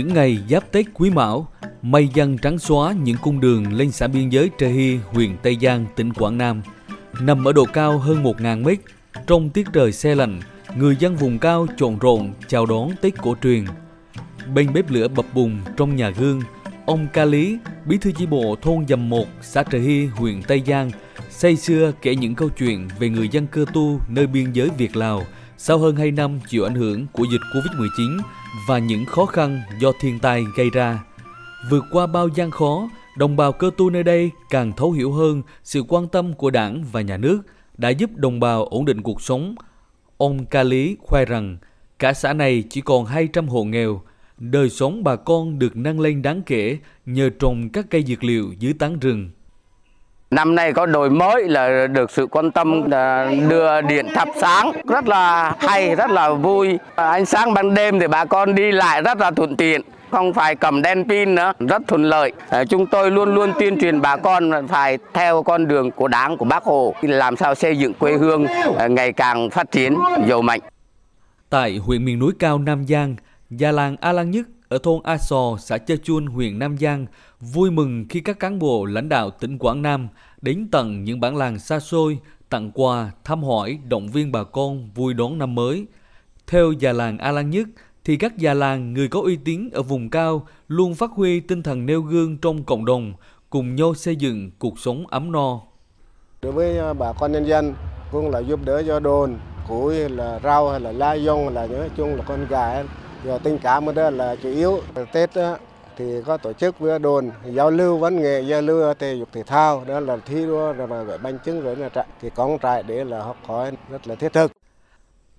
Những ngày giáp Tết Quý Mão, mây giăng trắng xóa những cung đường lên xã biên giới Trê Hy, huyện Tây Giang, tỉnh Quảng Nam. Nằm ở độ cao hơn 1.000 mét, trong tiết trời xe lạnh, người dân vùng cao trộn rộn chào đón Tết cổ truyền. Bên bếp lửa bập bùng trong nhà gương, ông Ca Lý, bí thư chi bộ thôn Dầm Một, xã Trời Hy, huyện Tây Giang, say xưa kể những câu chuyện về người dân cơ tu nơi biên giới Việt Lào sau hơn 2 năm chịu ảnh hưởng của dịch Covid-19 và những khó khăn do thiên tai gây ra. Vượt qua bao gian khó, đồng bào cơ tu nơi đây càng thấu hiểu hơn sự quan tâm của đảng và nhà nước đã giúp đồng bào ổn định cuộc sống. Ông Ca Lý khoe rằng cả xã này chỉ còn 200 hộ nghèo, đời sống bà con được nâng lên đáng kể nhờ trồng các cây dược liệu dưới tán rừng. Năm nay có đổi mới là được sự quan tâm à, đưa điện thắp sáng rất là hay, rất là vui. Ánh sáng ban đêm thì bà con đi lại rất là thuận tiện không phải cầm đèn pin nữa, rất thuận lợi. À, chúng tôi luôn luôn tuyên truyền bà con phải theo con đường của đảng của Bác Hồ, làm sao xây dựng quê hương à, ngày càng phát triển, giàu mạnh. Tại huyện miền núi cao Nam Giang, già làng A Lan Nhất ở thôn A Sò, xã Chơ Chuôn, huyện Nam Giang vui mừng khi các cán bộ lãnh đạo tỉnh Quảng Nam đến tận những bản làng xa xôi, tặng quà, thăm hỏi, động viên bà con vui đón năm mới. Theo già làng A Lan Nhất, thì các già làng người có uy tín ở vùng cao luôn phát huy tinh thần nêu gương trong cộng đồng, cùng nhau xây dựng cuộc sống ấm no. Đối với à, bà con nhân dân cũng là giúp đỡ cho đồn, củi là rau hay là lá dông là nói chung là con gà giờ tình cảm đó là chủ yếu tết đó, thì có tổ chức với đồn giao lưu văn nghệ giao lưu thể dục thể thao đó là thi đua rồi mà gửi bánh trứng rồi là trại thì có trại để là học hỏi rất là thiết thực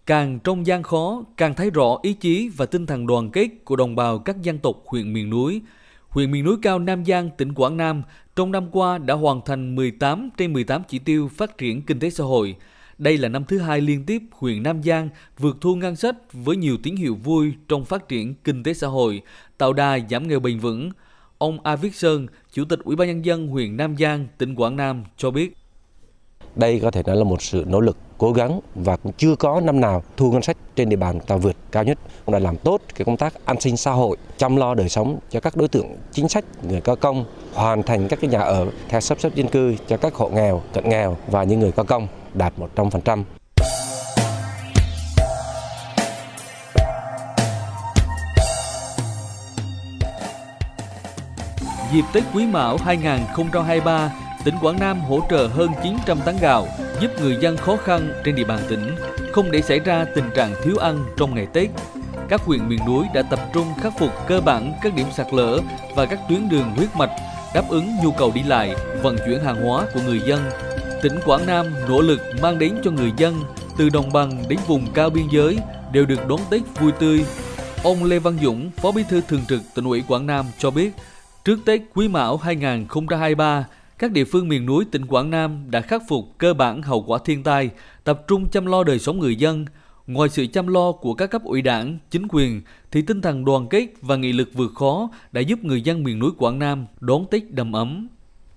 Càng trong gian khó, càng thấy rõ ý chí và tinh thần đoàn kết của đồng bào các dân tộc huyện miền núi. Huyện miền núi cao Nam Giang, tỉnh Quảng Nam trong năm qua đã hoàn thành 18 trên 18 chỉ tiêu phát triển kinh tế xã hội. Đây là năm thứ hai liên tiếp huyện Nam Giang vượt thu ngân sách với nhiều tín hiệu vui trong phát triển kinh tế xã hội, tạo đà giảm nghèo bền vững. Ông A Viết Sơn, Chủ tịch Ủy ban nhân dân huyện Nam Giang, tỉnh Quảng Nam cho biết. Đây có thể nói là một sự nỗ lực cố gắng và cũng chưa có năm nào thu ngân sách trên địa bàn ta vượt cao nhất. Cũng đã làm tốt cái công tác an sinh xã hội, chăm lo đời sống cho các đối tượng chính sách, người có công, hoàn thành các cái nhà ở theo sắp xếp dân cư cho các hộ nghèo, cận nghèo và những người có công đạt 100%. Dịp Tết Quý Mão 2023, tỉnh Quảng Nam hỗ trợ hơn 900 tấn gạo giúp người dân khó khăn trên địa bàn tỉnh, không để xảy ra tình trạng thiếu ăn trong ngày Tết. Các huyện miền núi đã tập trung khắc phục cơ bản các điểm sạt lở và các tuyến đường huyết mạch, đáp ứng nhu cầu đi lại, vận chuyển hàng hóa của người dân. Tỉnh Quảng Nam nỗ lực mang đến cho người dân từ đồng bằng đến vùng cao biên giới đều được đón Tết vui tươi. Ông Lê Văn Dũng, Phó Bí thư Thường trực Tỉnh ủy Quảng Nam cho biết, trước Tết Quý Mão 2023, các địa phương miền núi tỉnh Quảng Nam đã khắc phục cơ bản hậu quả thiên tai, tập trung chăm lo đời sống người dân. Ngoài sự chăm lo của các cấp ủy đảng, chính quyền, thì tinh thần đoàn kết và nghị lực vượt khó đã giúp người dân miền núi Quảng Nam đón Tết đầm ấm.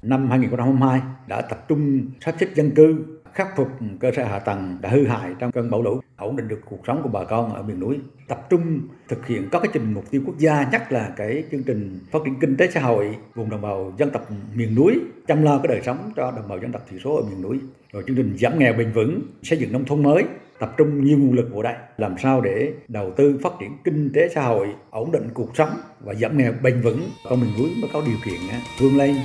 Năm 2022 đã tập trung sắp xếp dân cư, khắc phục cơ sở hạ tầng đã hư hại trong cơn bão lũ, ổn định được cuộc sống của bà con ở miền núi, tập trung thực hiện các cái trình mục tiêu quốc gia, nhất là cái chương trình phát triển kinh tế xã hội vùng đồng bào dân tộc miền núi, chăm lo cái đời sống cho đồng bào dân tộc thiểu số ở miền núi, rồi chương trình giảm nghèo bền vững, xây dựng nông thôn mới, tập trung nhiều nguồn lực vào đây làm sao để đầu tư phát triển kinh tế xã hội ổn định cuộc sống và giảm nghèo bền vững con miền núi mới có điều kiện vươn lên